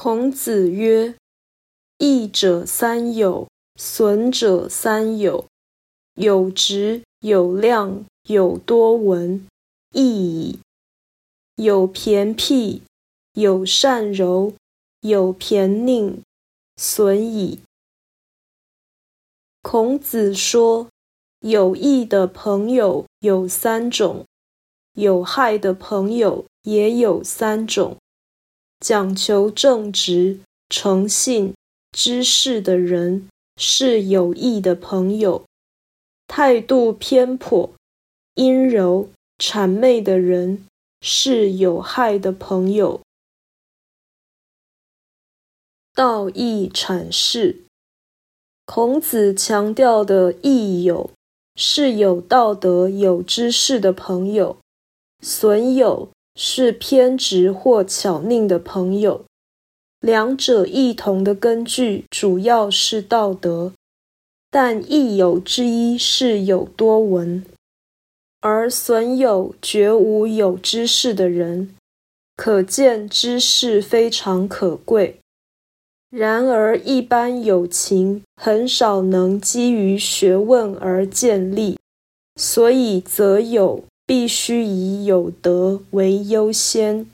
孔子曰：“益者三友，损者三友。有直，有量，有多闻，益矣。有偏僻，有善柔，有偏佞，损矣。”孔子说：“有益的朋友有三种，有害的朋友也有三种。”讲求正直、诚信、知识的人是有益的朋友；态度偏颇、阴柔、谄媚的人是有害的朋友。道义阐释：孔子强调的益友是有道德、有知识的朋友，损友。是偏执或巧佞的朋友，两者异同的根据主要是道德，但异有之一是有多闻，而损友绝无有知识的人，可见知识非常可贵。然而一般友情很少能基于学问而建立，所以则有。必须以有德为优先。